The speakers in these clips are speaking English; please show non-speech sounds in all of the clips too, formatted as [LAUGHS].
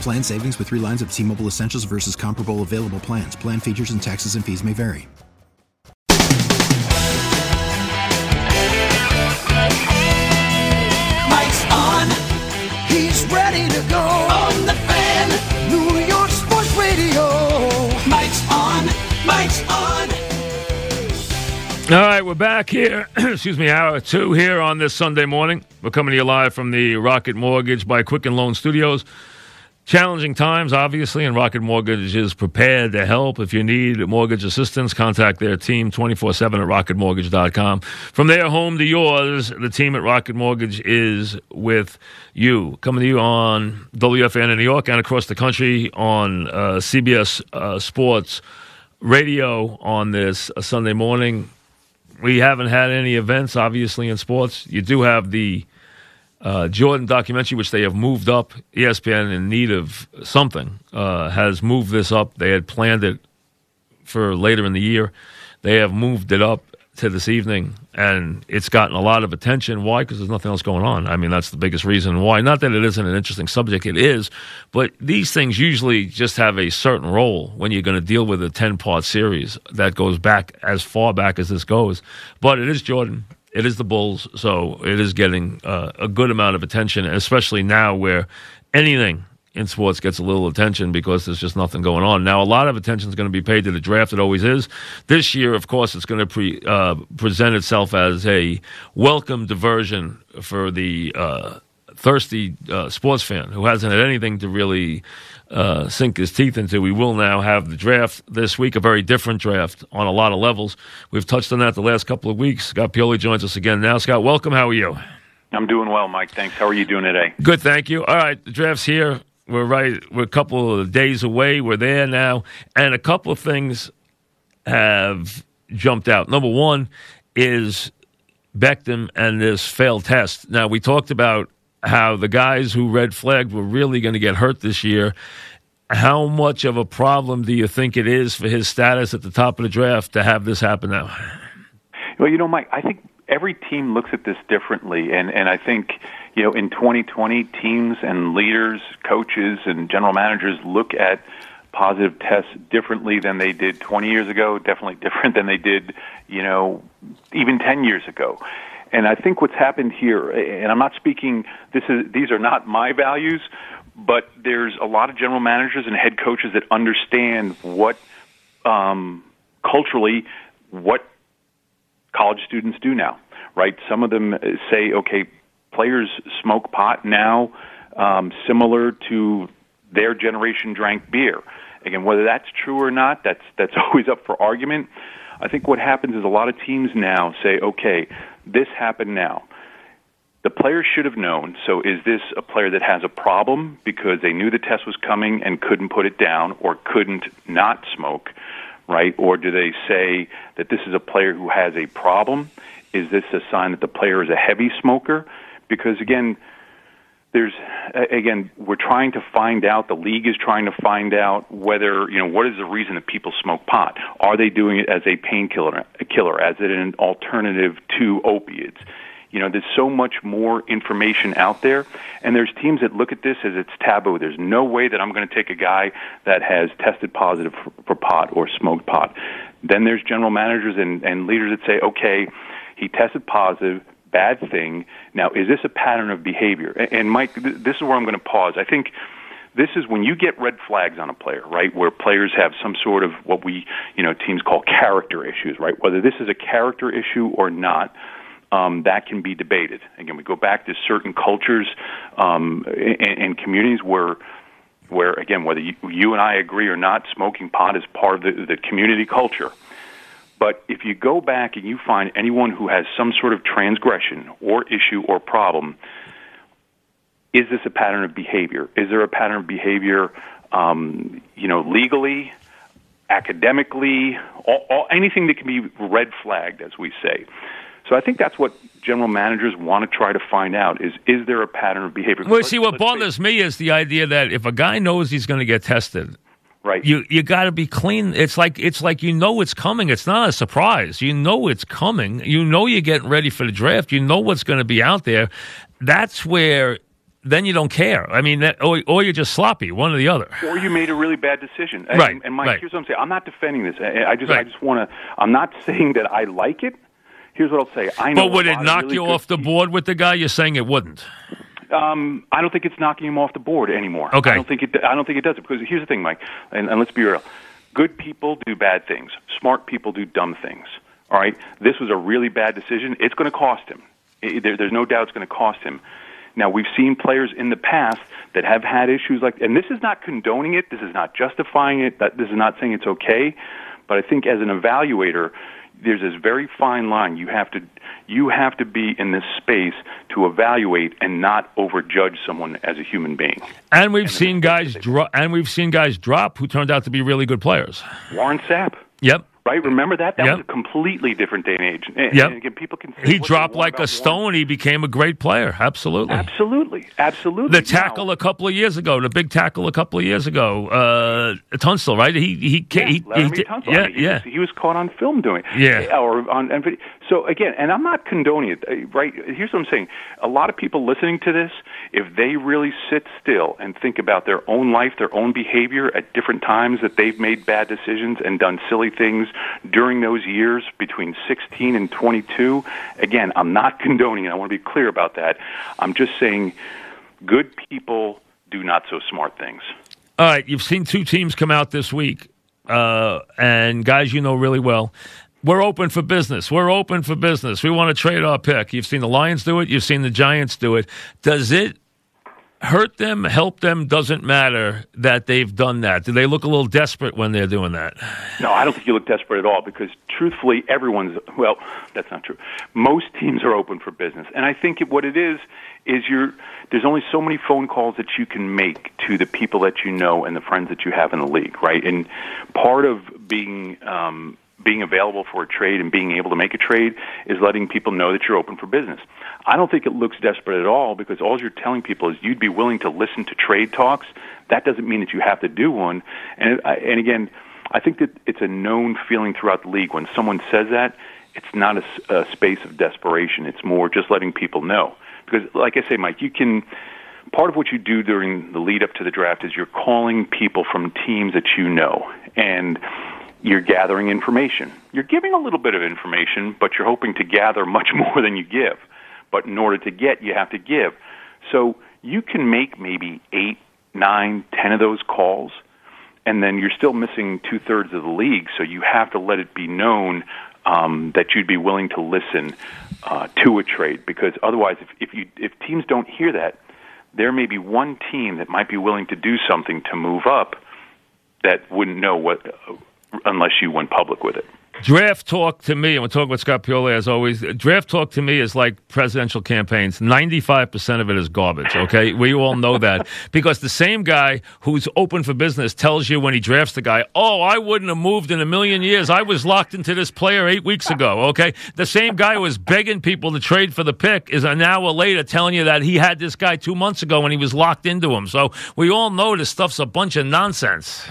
Plan savings with three lines of T Mobile Essentials versus comparable available plans. Plan features and taxes and fees may vary. Mike's on. He's ready to go. All right, we're back here. [CLEARS THROAT] Excuse me, hour two here on this Sunday morning. We're coming to you live from the Rocket Mortgage by Quicken Loan Studios. Challenging times, obviously, and Rocket Mortgage is prepared to help. If you need mortgage assistance, contact their team 24 7 at rocketmortgage.com. From their home to yours, the team at Rocket Mortgage is with you. Coming to you on WFAN in New York and across the country on uh, CBS uh, Sports Radio on this uh, Sunday morning. We haven't had any events, obviously, in sports. You do have the uh, Jordan documentary, which they have moved up. ESPN, in need of something, uh, has moved this up. They had planned it for later in the year. They have moved it up to this evening, and it's gotten a lot of attention. Why? Because there's nothing else going on. I mean, that's the biggest reason why. Not that it isn't an interesting subject, it is, but these things usually just have a certain role when you're going to deal with a 10 part series that goes back as far back as this goes. But it is Jordan. It is the Bulls, so it is getting uh, a good amount of attention, especially now where anything in sports gets a little attention because there's just nothing going on. Now, a lot of attention is going to be paid to the draft. It always is. This year, of course, it's going to pre, uh, present itself as a welcome diversion for the uh, thirsty uh, sports fan who hasn't had anything to really uh, sink his teeth into. We will now have the draft this week, a very different draft on a lot of levels. We've touched on that the last couple of weeks. Scott Pioli joins us again now. Scott, welcome. How are you? I'm doing well, Mike. Thanks. How are you doing today? Good, thank you. All right, the draft's here. We're right. We're a couple of days away. We're there now, and a couple of things have jumped out. Number one is Beckham and this failed test. Now we talked about how the guys who red flagged were really going to get hurt this year. How much of a problem do you think it is for his status at the top of the draft to have this happen now? Well, you know, Mike, I think every team looks at this differently, and and I think you know in 2020, teams and leaders, coaches, and general managers look at positive tests differently than they did 20 years ago. Definitely [LAUGHS] different than they did, you know, even 10 years ago. And I think what's happened here, and I'm not speaking. This is these are not my values, but there's a lot of general managers and head coaches that understand what um, culturally what college students do now, right? Some of them say, okay, players smoke pot now, um, similar to their generation drank beer. Again, whether that's true or not, that's that's [LAUGHS] always up for argument. I think what happens is a lot of teams now say, okay, this happened now. The players should have known. So, is this a player that has a problem because they knew the test was coming and couldn't put it down, or couldn't not smoke? right? Or do they say that this is a player who has a problem? Is this a sign that the player is a heavy smoker? Because again, there's again, we're trying to find out. The league is trying to find out whether you know what is the reason that people smoke pot. Are they doing it as a painkiller, a killer, as an alternative to opiates? You know, there's so much more information out there, and there's teams that look at this as it's taboo. There's no way that I'm going to take a guy that has tested positive for, for pot or smoked pot. Then there's general managers and, and leaders that say, okay, he tested positive bad thing. Now, is this a pattern of behavior? And, Mike, this is where I'm going to pause. I think this is when you get red flags on a player, right? Where players have some sort of what we, you know, teams call character issues, right? Whether this is a character issue or not, um, that can be debated. Again, we go back to certain cultures um, and, and communities where where again, whether you, you and I agree or not, smoking pot is part of the, the community culture. But if you go back and you find anyone who has some sort of transgression or issue or problem, is this a pattern of behavior? Is there a pattern of behavior, um, you know, legally, academically, all, all, anything that can be red flagged, as we say? So I think that's what general managers want to try to find out is is there a pattern of behavior? Well, see, what bothers me is the idea that if a guy knows he's going to get tested, right? You you got to be clean. It's like it's like you know it's coming. It's not a surprise. You know it's coming. You know you're getting ready for the draft. You know what's going to be out there. That's where then you don't care. I mean, that, or, or you're just sloppy, one or the other. Or you made a really bad decision. And, right. And Mike, right. here's what I'm saying. I'm not defending this. I just, right. I just want to. I'm not [LAUGHS] saying that I like it. Here's what I'll say. I know. But would it knock really you off the board with the guy? You're saying it wouldn't. Um, I don't think it's knocking him off the board anymore. Okay. I don't think it. I don't think it does it because here's the thing, Mike, and, and let's be real. Good people do bad things. Smart people do dumb things. All right. This was a really bad decision. It's going to cost him. It, there, there's no doubt it's going to cost him. Now we've seen players in the past that have had issues like, and this is not condoning it. This is not justifying it. That this is not saying it's okay. But I think as an evaluator, there's this very fine line. You have to you have to be in this space to evaluate and not overjudge someone as a human being. And we've and seen guys drop. And we've seen guys drop who turned out to be really good players. Warren Sapp. Yep. Right? Remember that? That yep. was a completely different day and age. And, yep. and again, people can. he dropped like a stone. He became a great player. Absolutely. Absolutely. Absolutely. The tackle now, a couple of years ago, the big tackle a couple of years ago, uh, Tunsil, right? He he yeah, he, he, Tunsil. Yeah, I mean, he yeah. Was, he was caught on film doing. It. Yeah. Or on, on video. So again, and I'm not condoning it. uh, Right? Here's what I'm saying. A lot of people listening to this, if they really sit still and think about their own life, their own behavior at different times that they've made bad decisions and done silly things during those years between 16 and 22. Again, I'm not [LAUGHS] condoning it. I want to be clear about that. I'm just saying good people do not so smart things. All right, you've seen two teams come out this week, uh, and guys you know really well. We're open for business. We're open for business. We want to trade our pick. You've seen the Lions do it. You've seen the Giants do it. Does it hurt them, help them, doesn't matter that they've done that. Do they look a little desperate when they're doing that? No, I don't think you look desperate at all because truthfully, everyone's, well, that's not true. Most teams are open for business. And I think what it is, is you're, there's only so many phone calls that you can make to the people that you know and the friends that you have in the league, right? And part of being, um, being available for a trade and being able to make a trade is letting people know that you're open for business. I don't think it looks desperate at all because all you're telling people is you'd be willing to listen to trade talks. That doesn't mean that you have to do one. And uh, and again, I think that it's a known feeling throughout the league when someone says that. It's not a, a space of desperation. It's more just letting people know. Because, like I say, Mike, you can part of what you do during the lead up to the draft is you're calling people from teams that you know and you're gathering information. You're giving a little bit of information, but you're hoping to gather much [LAUGHS] more than you give. But in order to get, you have to give. So you can make maybe eight, nine, ten of those calls, and then you're still missing two thirds of the league. So you have to let it be known um, that you'd be willing to listen uh, to a trade, because otherwise, if, if you if teams don't hear that, there may be one team that might be willing to do something to move up that wouldn't know what unless you went public with it. Draft talk to me, and we're talking with Scott Pioli as always. Draft talk to me is like presidential campaigns. 95% of it is garbage, okay? we all know that. [LAUGHS] Because the same guy who's open for business tells you when he drafts the guy, oh, I wouldn't have moved in a million years. I was locked into this player eight weeks ago, okay? The same guy who was begging people to trade for the pick is an hour later telling you that he had this guy two months ago when he was locked into him. So we all know this stuff's a bunch of nonsense.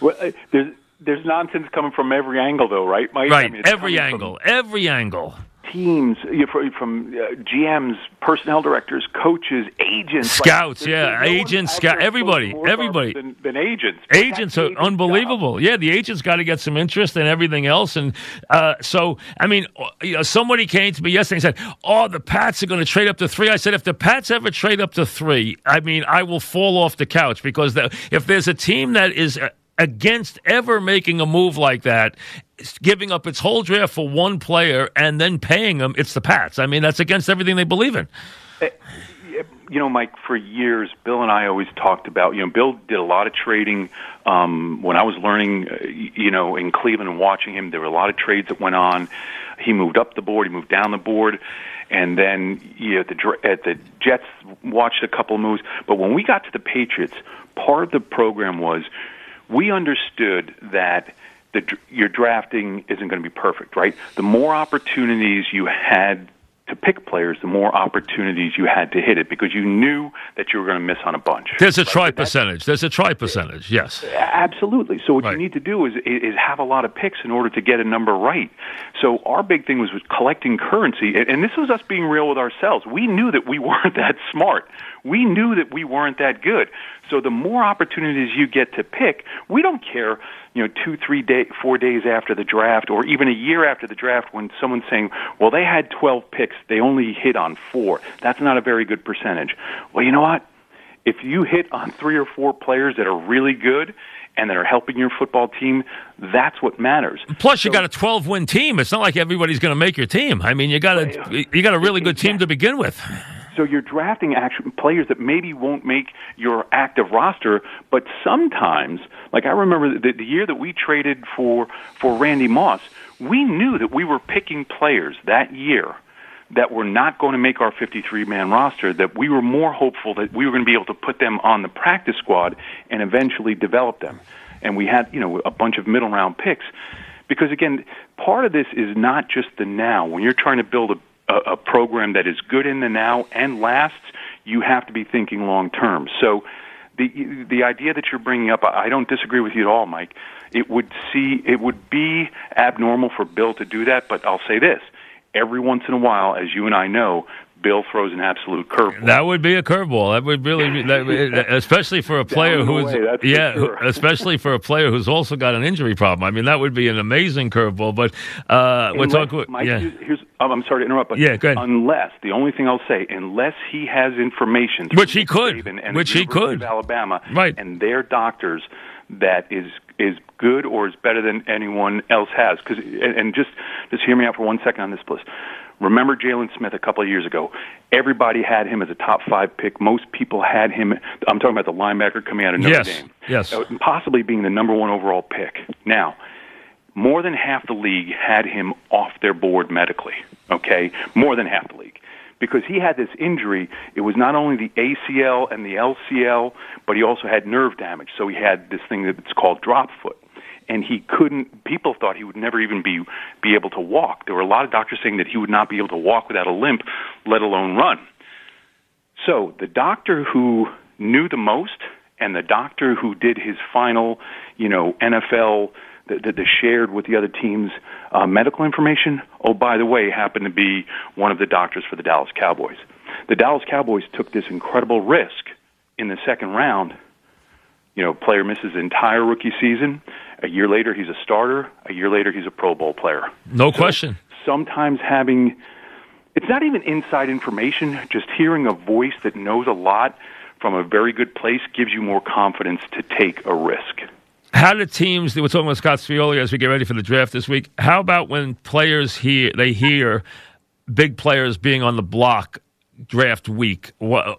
Well, uh, there's there's nonsense coming from every angle, though, right, Mike? Right, I mean, every angle, every angle. teams, you know, from uh, GMs, personnel directors, coaches, agents, scouts, like, yeah, no agents, scout, everybody, everybody. Than, than, agents. Agents are unbelievable. Job. Yeah, the agents got to get some interest and everything else, and uh, so I mean, uh, you know, somebody came to me yesterday and said, "Oh, the Pats are going to trade up to three. I said, "If the Pats ever trade up to three, I mean, I will fall off the couch because the, if there's a team that is uh, against ever making a move like that, giving up its whole draft for one player and then paying them, it's the Pats. I mean, that's against everything they believe in. Eh, you know, Mike, for years, Bill and I always talked about, you know, Bill did a lot of trading. Um, when I was learning, uh, you know, in Cleveland and watching him, there were a lot of trades that went on. He moved up the board, he moved down the board, and then you know, at the at the Jets watched a couple moves. But when we got to the Patriots, part of the program was we understood that the, your drafting isn't going to be perfect, right? The more opportunities you had to pick players, the more opportunities you had to hit it because you knew that you were going to miss on a bunch. There's a try percentage. There's a try percentage. Yes, absolutely. So what right. you need to do is is have a lot of picks in order to get a number right. So our big thing was collecting currency, and this was us being real with ourselves. We knew that we [LAUGHS] weren't that smart. We knew that we weren't that good. So the more opportunities you get to pick, we don't care, you know, two, three day, four days after the draft, or even a year after the draft, when someone's saying, "Well, they had 12 picks, they only hit on four. That's not a very good percentage." Well, you know what? If you hit on three or four players that are really good, and that are helping your football team, that's what matters. Plus, so, you got a 12 win team. It's not like everybody's going to make your team. I mean, you got a you got a really good team to begin with. So you're drafting actual players that maybe won't make your active roster, but sometimes, like I remember the, the year that we traded for for Randy Moss, we knew that we were picking players that year that were not going to make our 53 man roster, that we were more hopeful that we were going to be able to put them on the practice squad and eventually develop them. And we had, you know, a bunch of middle round picks. Because again, part of this is not just the now. When you're trying to build a a, a program that is good in the now and lasts, you have to be thinking long term. So the the idea that you're bringing up, I don't disagree with you at all, Mike. It would see it would be abnormal for Bill to do that, but I'll say this: every once in a while, as you and I know, Bill throws an absolute curveball. That would be a curveball. That would really, be, that, [LAUGHS] especially for a player who's way, yeah, sure. [LAUGHS] especially for a player who's also got an injury problem. I mean, that would be an amazing curveball. But uh, we're talking. Mike, yeah. here's, oh, I'm sorry to interrupt, but yeah, go ahead. unless the only thing I'll say, unless he has information, which he could, and which he could, Alabama, right, and their doctors that is is good or is better than anyone else has. Because and, and just just hear me out for one second on this, please. Remember Jaylon Smith a couple of years ago. Everybody had him as a top five pick. Most people had him. I'm talking about the linebacker coming out of Notre yes, Dame. Yes. Possibly being the number one overall pick. Now, more than half the league had him off their board medically. Okay, more than half the league because he had this injury. It was not only the ACL and the LCL, but he also had nerve damage. So he had this thing that's called drop foot and he couldn't people thought he would never even be be able to walk. There were a lot of doctors saying that he would not be able to walk without a limp let alone run. So the doctor who knew the most and the doctor who did his final you know NFL the, the, the shared with the other teams uh, medical information oh by the way happened to be one of the doctors for the Dallas Cowboys. The Dallas Cowboys took this incredible risk in the second round. You know, player misses entire rookie season. A year later, he's a starter. A year later, he's a Pro Bowl player. No so question. Sometimes having it's not even inside information, just hearing a voice that knows a lot from a very good place gives you more confidence to take a risk. How do teams? We're talking about Scott Pioli as we get ready for the draft this week. How about when players hear they hear big players being on the block draft week.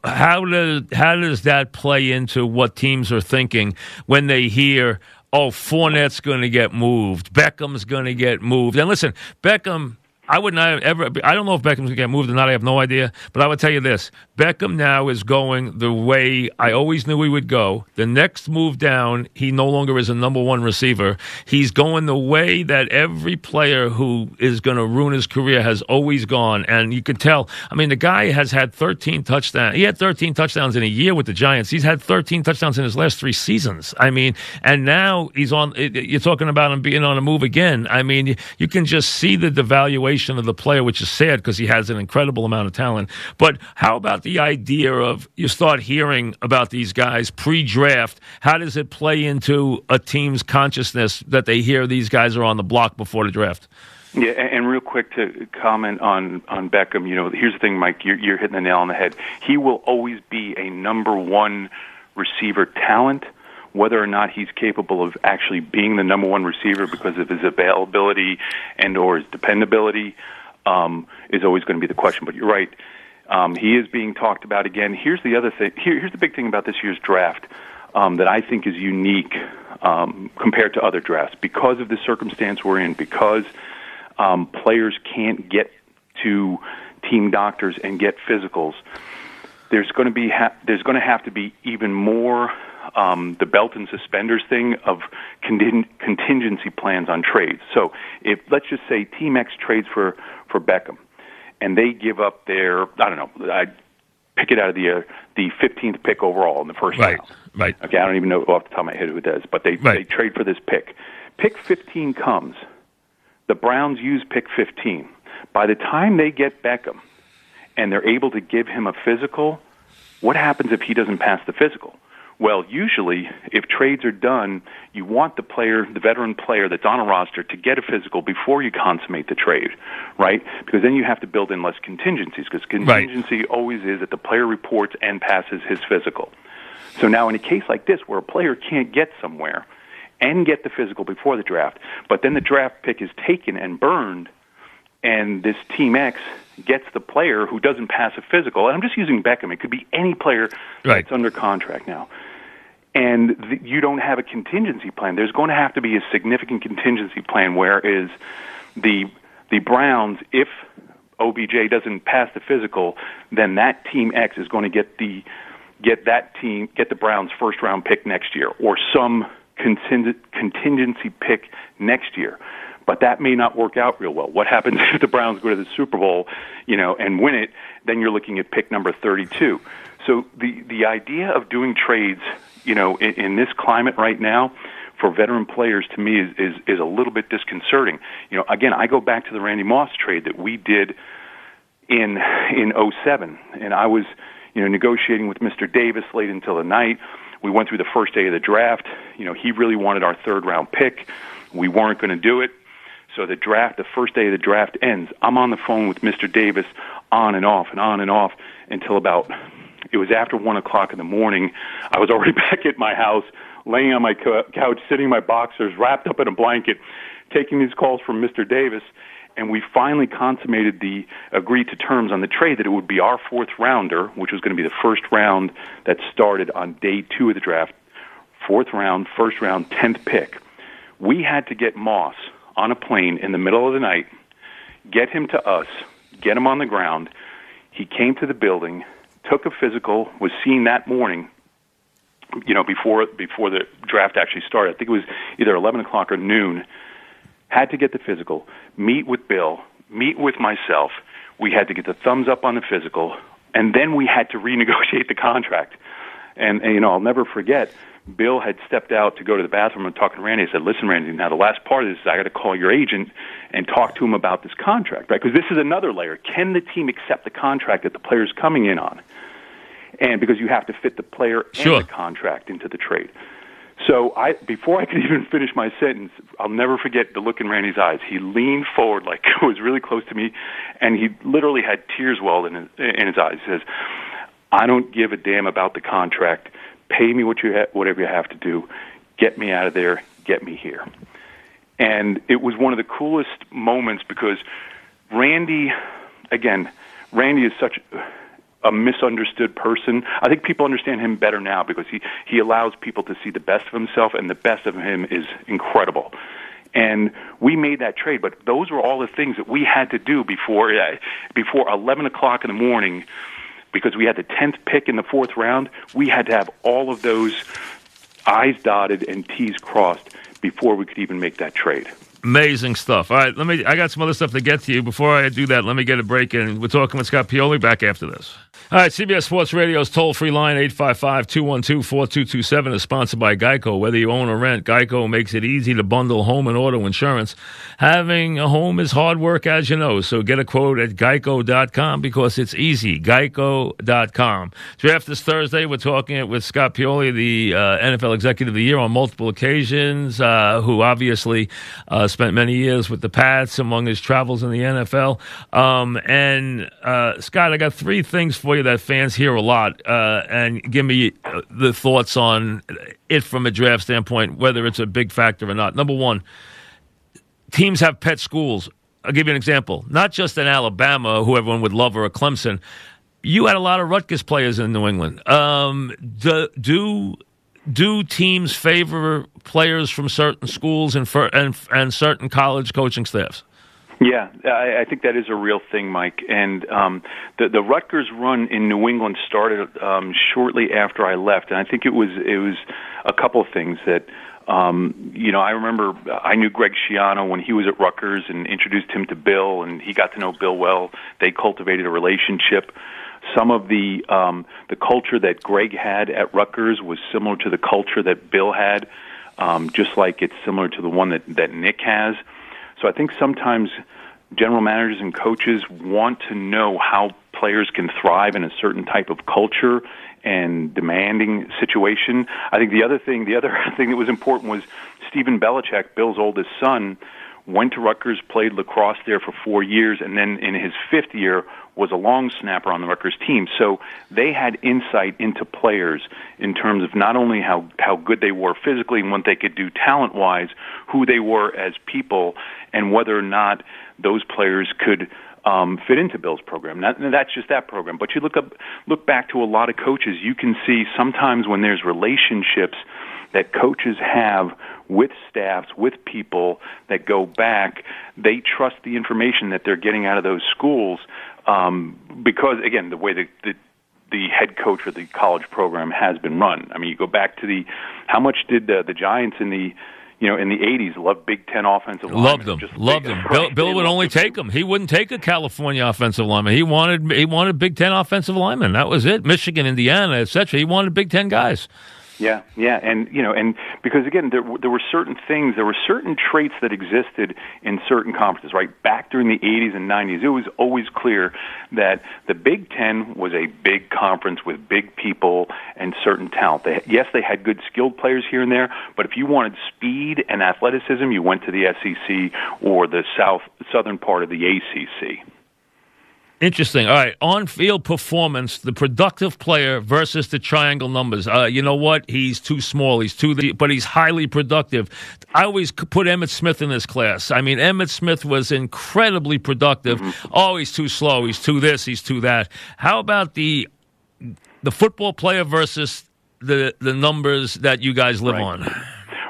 How does how does that play into what teams are thinking when they hear, "Oh, Fournette's going to get moved, Beckham's going to get moved"? And listen, Beckham I would not ever. I don't know if Beckham's going to get moved or not. I have no idea. But I would tell you this: Beckham now is going the way I always knew he would go. The next move down, he no longer is a number one receiver. He's going the way that every player who is going to ruin his career has always gone. And you can tell. I mean, the guy has had 13 touchdowns. He had 13 touchdowns in a year with the Giants. He's had 13 touchdowns in his last three seasons. I mean, and now he's on. You're talking about him being on a move again. I mean, you can just see the devaluation of the player, which is sad because he has an incredible amount of talent. But how about the idea of you start hearing about these guys pre-draft? How does it play into a team's consciousness that they hear these guys are on the block before the draft? Yeah, and real quick to comment on on Beckham, you know, here's the thing, Mike, you're, you're hitting the nail on the head. He will always be a number one receiver talent whether or not he's capable of actually being the number one receiver because of his availability and or his dependability um, is always going to be the question. But you're right. Um, he is being talked about again. Here's the other thing. Here, here's the big thing about this year's draft um, that I think is unique um, compared to other drafts because of the circumstance we're in. Because um, players can't get to team doctors and get physicals. There's going to be ha- there's going to have to be even more um, the belt and suspenders thing of conting- contingency plans on trades. So if let's just say Team X trades for for Beckham, and they give up their I don't know I pick it out of the uh, the 15th pick overall in the first right, round. Right. Okay, I don't even know off the top of my head who it is, but they right. they trade for this pick. Pick 15 comes. The Browns use pick 15. By the time they get Beckham and they're able to give him a physical, what happens if he doesn't pass the physical? Well, usually, if trades are done, you want the player, the veteran player that's on a roster, to get a physical before you consummate the trade, right? Because then you have to build in less contingencies, because contingency right. always is that the player reports and passes his physical. So now, in a case like this, where a player can't get somewhere and get the physical before the draft, but then the draft pick is taken and burned, and this Team X gets the player who doesn't pass a physical, and I'm just using Beckham. It could be any player right. that's under contract now. And th- you don't have a contingency plan. There's going to have to be a significant contingency plan. Whereas the the Browns, if OBJ doesn't pass the physical, then that team X is going to get the get that team get the Browns first round pick next year or some contingency pick next year but that may not work out real well. What happens [LAUGHS] if the Browns go to the Super Bowl, you know, and win it? Then you're looking at pick number 32. So the the idea of doing trades, you know, in, in this climate right now, for veteran players to me is, is is a little bit disconcerting. You know, again, I go back to the Randy Moss trade that we did in in 07 and I was, you know, negotiating with Mr. Davis late until the night. We went through the first day of the draft. You know, he really wanted our third round pick. We weren't going to do it. So the draft, the first day of the draft ends. I'm on the phone with Mr. Davis on and off and on and off until about it was after one o'clock in the morning. I was already [LAUGHS] back at my house, laying on my couch, sitting in my boxers, wrapped up in a blanket, taking these calls from Mr. Davis. And we finally consummated the agreed to terms on the trade that it would be our fourth rounder, which was going to be the first round that started on day two of the draft. Fourth round, first round, tenth pick. We had to get Moss on a plane in the middle of the night, get him to us, get him on the ground. He came to the building, took a physical, was seen that morning. You know, before before the draft actually started, I think it was either eleven o'clock or noon. Had to get the physical, meet with Bill, meet with myself. We had to get the thumbs up on the physical, and then we had to renegotiate the contract. And, and you know, I'll never forget Bill had stepped out to go to the bathroom and talking to Randy. I said, "Listen, Randy. Now the last part of this is I got to call your agent and talk to him about this contract, right? Because this is another layer. Can the team accept the contract that the player's coming in on? And because you have to fit the player sure. and the contract into the trade." So I, before I could [LAUGHS] even finish my sentence, I'll never forget the look in Randy's eyes. He leaned forward like [LAUGHS] it was really close to me, and he literally had tears welled in his, in his eyes. He says, "I don't give a damn about the contract." Pay me what you ha- whatever you have to do, get me out of there, get me here. And it was one of the coolest moments because Randy, again, Randy is such a misunderstood person. I think people understand him better now because he, he allows people to see the best of himself, and the best of him is incredible. And we made that trade, but those were all the things that we had to do before uh, before 11 o'clock in the morning because we had the 10th pick in the fourth round, we had to have all of those I's dotted and T's crossed before we could even make that trade. Amazing stuff. All right, let me. I got some other stuff to get to you. Before I do that, let me get a break in. We're talking with Scott Pioli back after this. All right, CBS Sports Radio's toll free line 855 212 4227 is sponsored by Geico. Whether you own or rent, Geico makes it easy to bundle home and auto insurance. Having a home is hard work, as you know, so get a quote at geico.com because it's easy. Geico.com. Draft this Thursday. We're talking it with Scott Pioli, the uh, NFL Executive of the Year, on multiple occasions, uh, who obviously uh, spent many years with the Pats among his travels in the NFL. Um, and uh, Scott, I got three things for you that fans hear a lot, uh, and give me uh, the thoughts on it from a draft standpoint, whether it's a big factor or not. Number one, teams have pet schools. I'll give you an example. Not just in Alabama, who everyone would love, or a Clemson. You had a lot of Rutgers players in New England. Um, do, do do teams favor players from certain schools and, for, and and certain college coaching staffs? Yeah, I, I think that is a real thing, Mike. And um, the the Rutgers run in New England started um, shortly after I left, and I think it was it was a couple of things that. Um, you know, I remember I knew Greg Schiano when he was at Rutgers and introduced him to Bill, and he got to know Bill well. They cultivated a relationship. Some of the um, the culture that Greg had at Rutgers was similar to the culture that Bill had, um, just like it's similar to the one that that Nick has. So I think sometimes general managers and coaches want to know how players can thrive in a certain type of culture and demanding situation. I think the other thing, the other [LAUGHS] thing that was important was Stephen Belichick, Bill's oldest son, went to Rutgers, played lacrosse there for four years, and then in his fifth year was a long snapper on the Rutgers team. So they had insight into players in terms of not only how, how good they were physically and what they could do talent wise, who they were as people, and whether or not those players could um, fit into Bill's program. Not, that's just that program. But you look up, look back to a lot of coaches, you can see sometimes when there's relationships that coaches have with staffs, with people that go back, they trust the information that they're getting out of those schools um, because, again, the way the, the the head coach of the college program has been run. I mean, you go back to the how much did uh, the Giants in the you know, in the '80s, loved Big Ten offensive linemen. Loved them, loved them. Bill, Bill would only take them. He wouldn't take a California offensive lineman. He wanted he wanted Big Ten offensive linemen. That was it. Michigan, Indiana, etc. He wanted Big Ten guys. Yeah, yeah, and you know, and because again, there there were certain things, there were certain traits that existed in certain conferences. Right back during the '80s and '90s, it was always clear that the Big Ten was a big conference with big people and certain talent. They, yes, they had good skilled players here and there, but if you wanted speed and athleticism, you went to the SEC or the south southern part of the ACC. Interesting. All right, on-field performance, the productive player versus the triangle numbers. Uh, you know what? He's too small. He's too, the, but he's highly productive. I always put Emmitt Smith in this class. I mean, Emmitt Smith was incredibly productive. Mm-hmm. Oh, he's too slow. He's too this. He's too that. How about the the football player versus the the numbers that you guys live right. on?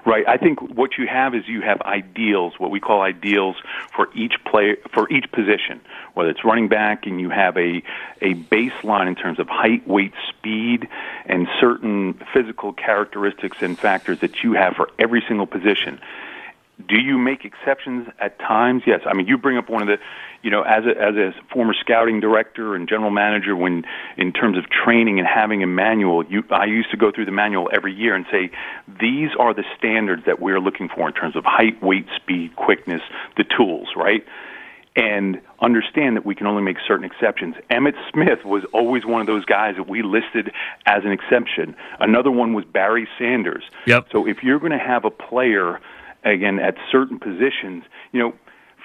Right. I think what you have is you have ideals, what we call ideals for each player for each position. Whether it's running back and you have a a baseline in terms of height, weight, speed, and certain physical characteristics and factors that you have for every single position. Do you make exceptions at times? Yes. I mean, you bring up one of the, you know, as a, as a former scouting director and general manager, when in terms of training and having a manual, you, I used to go through the manual every year and say, these are the standards that we're looking for in terms of height, weight, speed, quickness, the tools, right? and understand that we can only make certain exceptions. Emmitt Smith was always one of those guys that we listed as an exception. Another one was Barry Sanders. Yep. So if you're going to have a player again at certain positions, you know,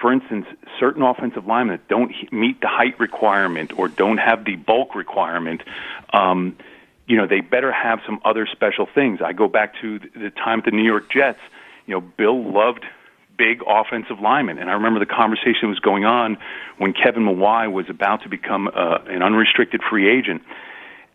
for instance, certain offensive linemen that don't meet the height requirement or don't have the bulk requirement, um, you know, they better have some other special things. I go back to the time at the New York Jets. You know, Bill loved big offensive linemen, and I remember the conversation was going on when Kevin Mawae was about to become uh, an unrestricted free agent,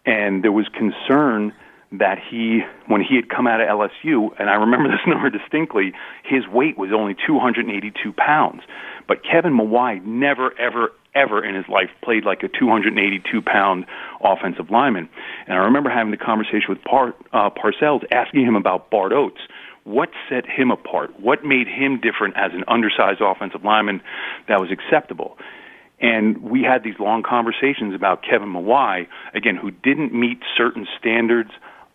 and there was concern that he, when he had come out of LSU, and I remember [LAUGHS] this number distinctly, his weight was only 282 pounds. But Kevin Mawae never, ever, ever in his life played like a 282 pound offensive lineman. And I remember having the conversation with Par, uh, Parcells, asking him about Bart Oates. What set him apart? What made him different as an undersized offensive lineman that was acceptable? And we had these long conversations about Kevin Mawae, again, who didn't meet certain standards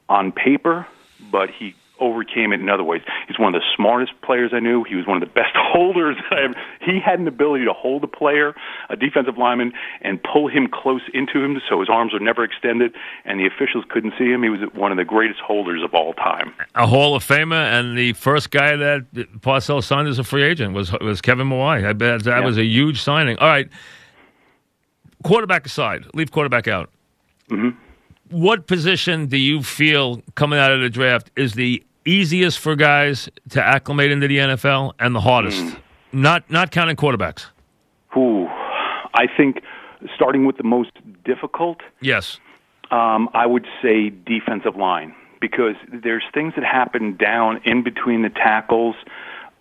on paper, but he overcame it in other ways. He's one of the smartest players I knew. He was one of the best [LAUGHS] holders I ever. He had an ability to hold a player, a defensive lineman, and pull him close into him so his arms were never extended, and the officials couldn't see him. He was one of the greatest holders of all time. A Hall of Famer, and the first guy that Parcells signed as a free agent was was Kevin Mawae. I bet that yeah. was a huge signing. All right, quarterback aside, leave quarterback out. Mm-hmm. What position do you feel coming out of the draft is the easiest for guys to acclimate into the NFL and the hardest? Mm. Not not counting quarterbacks. Ooh, I think starting with the most difficult. Yes. Um, I would say defensive line because there's things that happen down in between the tackles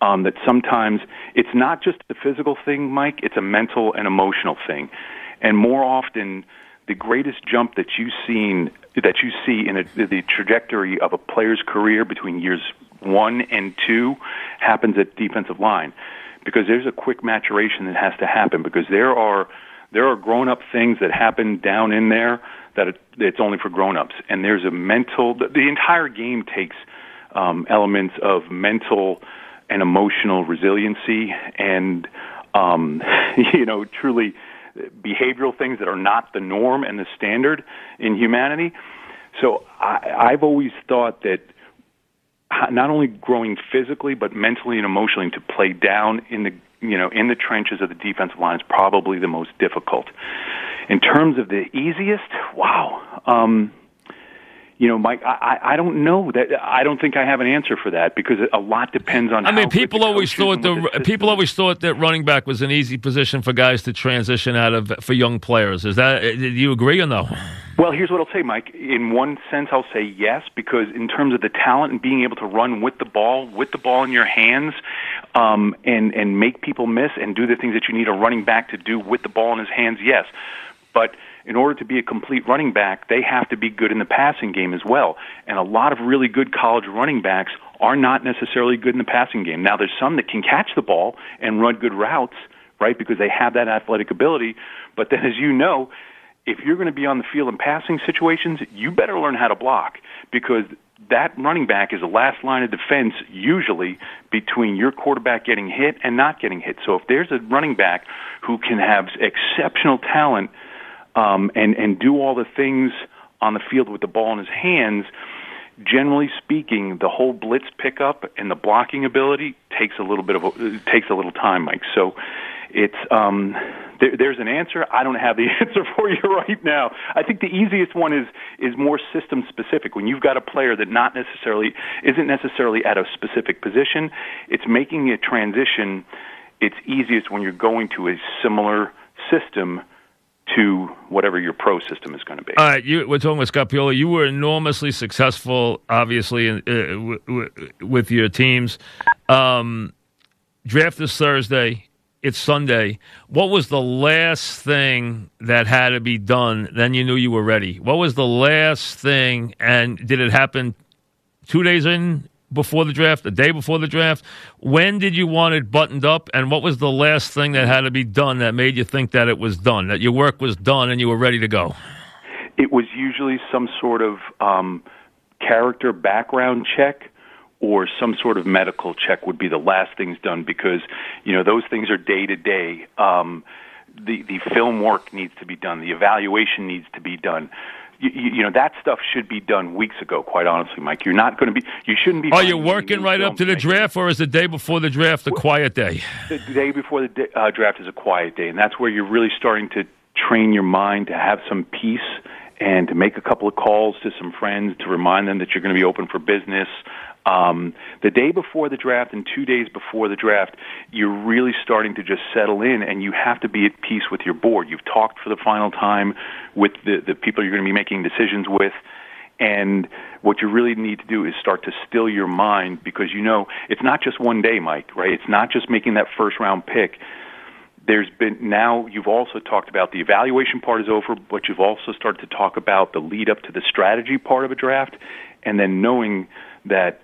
um, that sometimes it's not just a physical thing, Mike. It's a mental and emotional thing, and more often the greatest jump that you've seen that you see in a, the trajectory of a player's career between years one and two happens at defensive line. Because there's a quick maturation that has to happen because there are there are grown up things that happen down in there that it, it's only for grown ups and there's a mental the, the entire game takes um, elements of mental and emotional resiliency and um, [LAUGHS] you know truly behavioral things that are not the norm and the standard in humanity. So I, I've always thought that not only growing physically but mentally and emotionally to play down in the you know in the trenches of the defensive line is probably the most difficult. In terms of the easiest, wow. Um, you know, Mike, I, I don't know that. I don't think I have an answer for that because a lot depends on. I mean, people always thought the, people always thought that running back was an easy position for guys to transition out of for young players. Is that? Do you agree or no? Well, here's what I'll say, Mike. In one sense, I'll say yes because in terms of the talent and being able to run with the ball, with the ball in your hands, um, and and make people miss and do the things that you need a running back to do with the ball in his hands, yes. But in order to be a complete running back, they have to be good in the passing game as well. And a lot of really good college running backs are not necessarily good in the passing game. Now, there's some that can catch the ball and run good routes, right, because they have that athletic ability. But then, as you know, if you're going to be on the field in passing situations, you better learn how to block because that running back is the last line of defense usually between your quarterback getting hit and not getting hit. So if there's a running back who can have exceptional talent – um, and and do all the things on the field with the ball in his hands. Generally speaking, the whole blitz pickup and the blocking ability takes a little bit of a, takes a little time, Mike. So it's um, there, there's an answer. I don't have the [LAUGHS] answer for you right now. I think the easiest one is is more system specific. When you've got a player that not necessarily isn't necessarily at a specific position, it's making a transition. It's easiest when you're going to a similar system to whatever your pro system is going to be. All right, you, we're talking with Scott Pioli. You were enormously successful, obviously, in, uh, w- w- with your teams. Um, draft is Thursday. It's Sunday. What was the last thing that had to be done? Then you knew you were ready. What was the last thing, and did it happen two days in before the draft, the day before the draft. When did you want it buttoned up, and what was the last thing that had to be done that made you think that it was done, that your work was done, and you were ready to go? It was usually some sort of um, character background check or some sort of medical check would be the last things done because you know those things are day to day. Um, the the film work needs to be done. The evaluation needs to be done you, you know that stuff should be done weeks ago. Quite honestly, Mike, you're not going to be. You shouldn't be. Are you working right up to the draft, or is the day before the draft a quiet day? The day before the day, uh, draft is a quiet day, and that's where you're really starting to train your mind to have some peace and to make a couple of calls to some friends to remind them that you're going to be open for business. Um, the day before the draft and two days before the draft, you're really starting to just settle in, and you have to be at peace with your board. You've talked for the final time with the, the people you're going to be making decisions with. And what you really need to do is start to still your mind because you know it's not just one day, Mike, right? It's not just making that first round pick. There's been now you've also talked about the evaluation part is over, but you've also started to talk about the lead up to the strategy part of a draft and then knowing that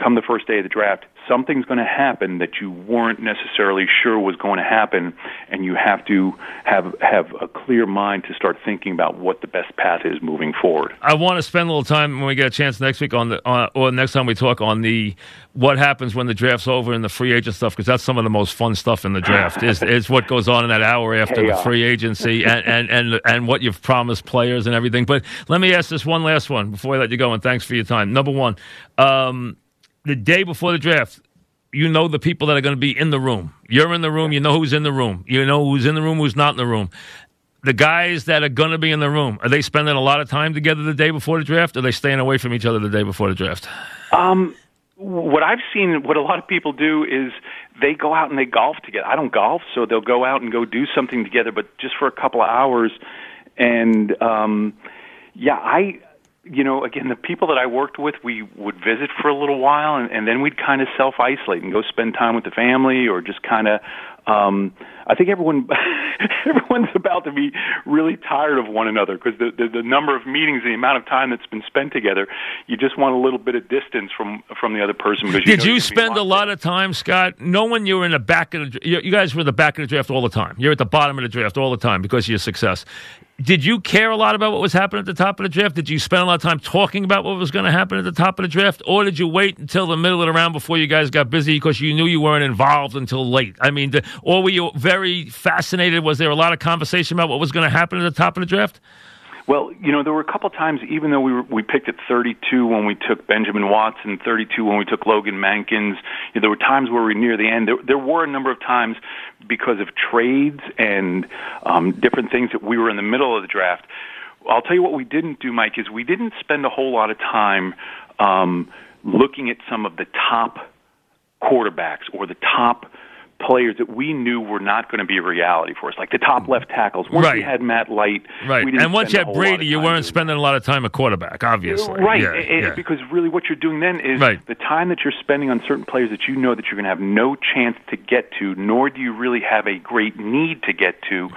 come the first day of the draft, something's going to happen that you weren't necessarily sure was going to happen, and you have to have have a clear mind to start thinking about what the best path is moving forward. I want to spend a little time when we get a chance next week on the on, or next time we talk on the what happens when the draft's over and the free agent stuff because that's some of the most fun stuff in the draft is [LAUGHS] is what goes on in that hour after the free agency and, and and and what you've promised players and everything. But let me ask this one last one before I let you go, and thanks for your time. Number one. Um, the day before the draft, you know the people that are going to be in the room. You're in the room. You know who's in the room. You know who's in the room, who's not in the room. The guys that are going to be in the room, are they spending a lot of time together the day before the draft? Or are they staying away from each other the day before the draft? Um, what I've seen, what a lot of people do is they go out and they golf together. I don't golf, so they'll go out and go do something together, but just for a couple of hours. And um, yeah, I you know, again, the people that I worked with, we would visit for a little while, and, and then we'd kind of self isolate and go spend time with the family, or just kind of. Um, I think everyone [LAUGHS] everyone's about to be really tired of one another because the, the the number of meetings, the amount of time that's been spent together, you just want a little bit of distance from from the other person. Because you Did you spend a lot of time, Scott, knowing you were in the back of the you, you guys were in the back of the draft all the time. You're at the bottom of the draft all the time because of your success did you care a lot about what was happening at the top of the draft? Did you spend a lot of time talking about what was going to happen at the top of the draft, or did you wait until the middle of the round before you guys got busy because you knew you weren't involved until late? I mean, or were you very fascinated? Was there a lot of conversation about what was going to happen at the top of the draft? Well, you know, there were a couple times, even though we were, we picked at 32 when we took Benjamin Watson, 32 when we took Logan Mankins. You know, there were times where we were near the end. There, there were a number of times because of trades and um, different things that we were in the middle of the draft. I'll tell you what we didn't do, Mike, is we didn't spend a whole lot of time um, looking at some of the top quarterbacks or the top players that we knew were not going to be a reality for us, like the top left tackles. Once right. we had Matt Light, right, and once you had Brady, you weren't spending a lot of time at quarterback, obviously, right? Yeah, and, yeah. Because really, what you're doing then is right. the time that you're spending on certain players that you know that you're going to have no chance to get to, nor do you really have a great need to get to.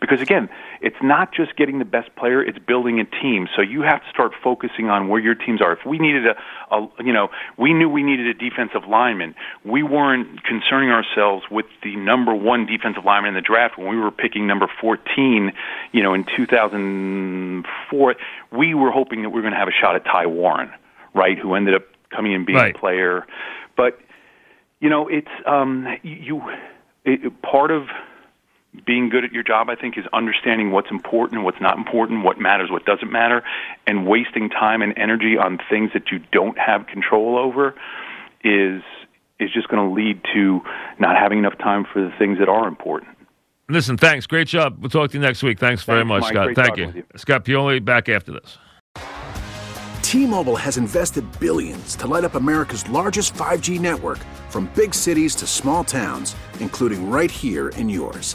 Because again, it's not just getting the best player; it's building a team. So you have to start focusing on where your teams are. If we needed a, a you know, we knew we needed a defensive lineman. We weren't concerning ourselves with the number one defensive lineman in the draft when we were picking number 14. You know, in 2004, we were hoping that we were going to have a shot at Ty Warren, right? Who ended up coming and being right. a player, but you know, it's um, you. It, part of being good at your job, I think, is understanding what's important, what's not important, what matters, what doesn't matter, and wasting time and energy on things that you don't have control over is is just going to lead to not having enough time for the things that are important. Listen, thanks. Great job. We'll talk to you next week. Thanks, thanks very much, Mike. Scott. Great Thank you. you. Scott Pioli, back after this. T-Mobile has invested billions to light up America's largest 5G network from big cities to small towns, including right here in yours.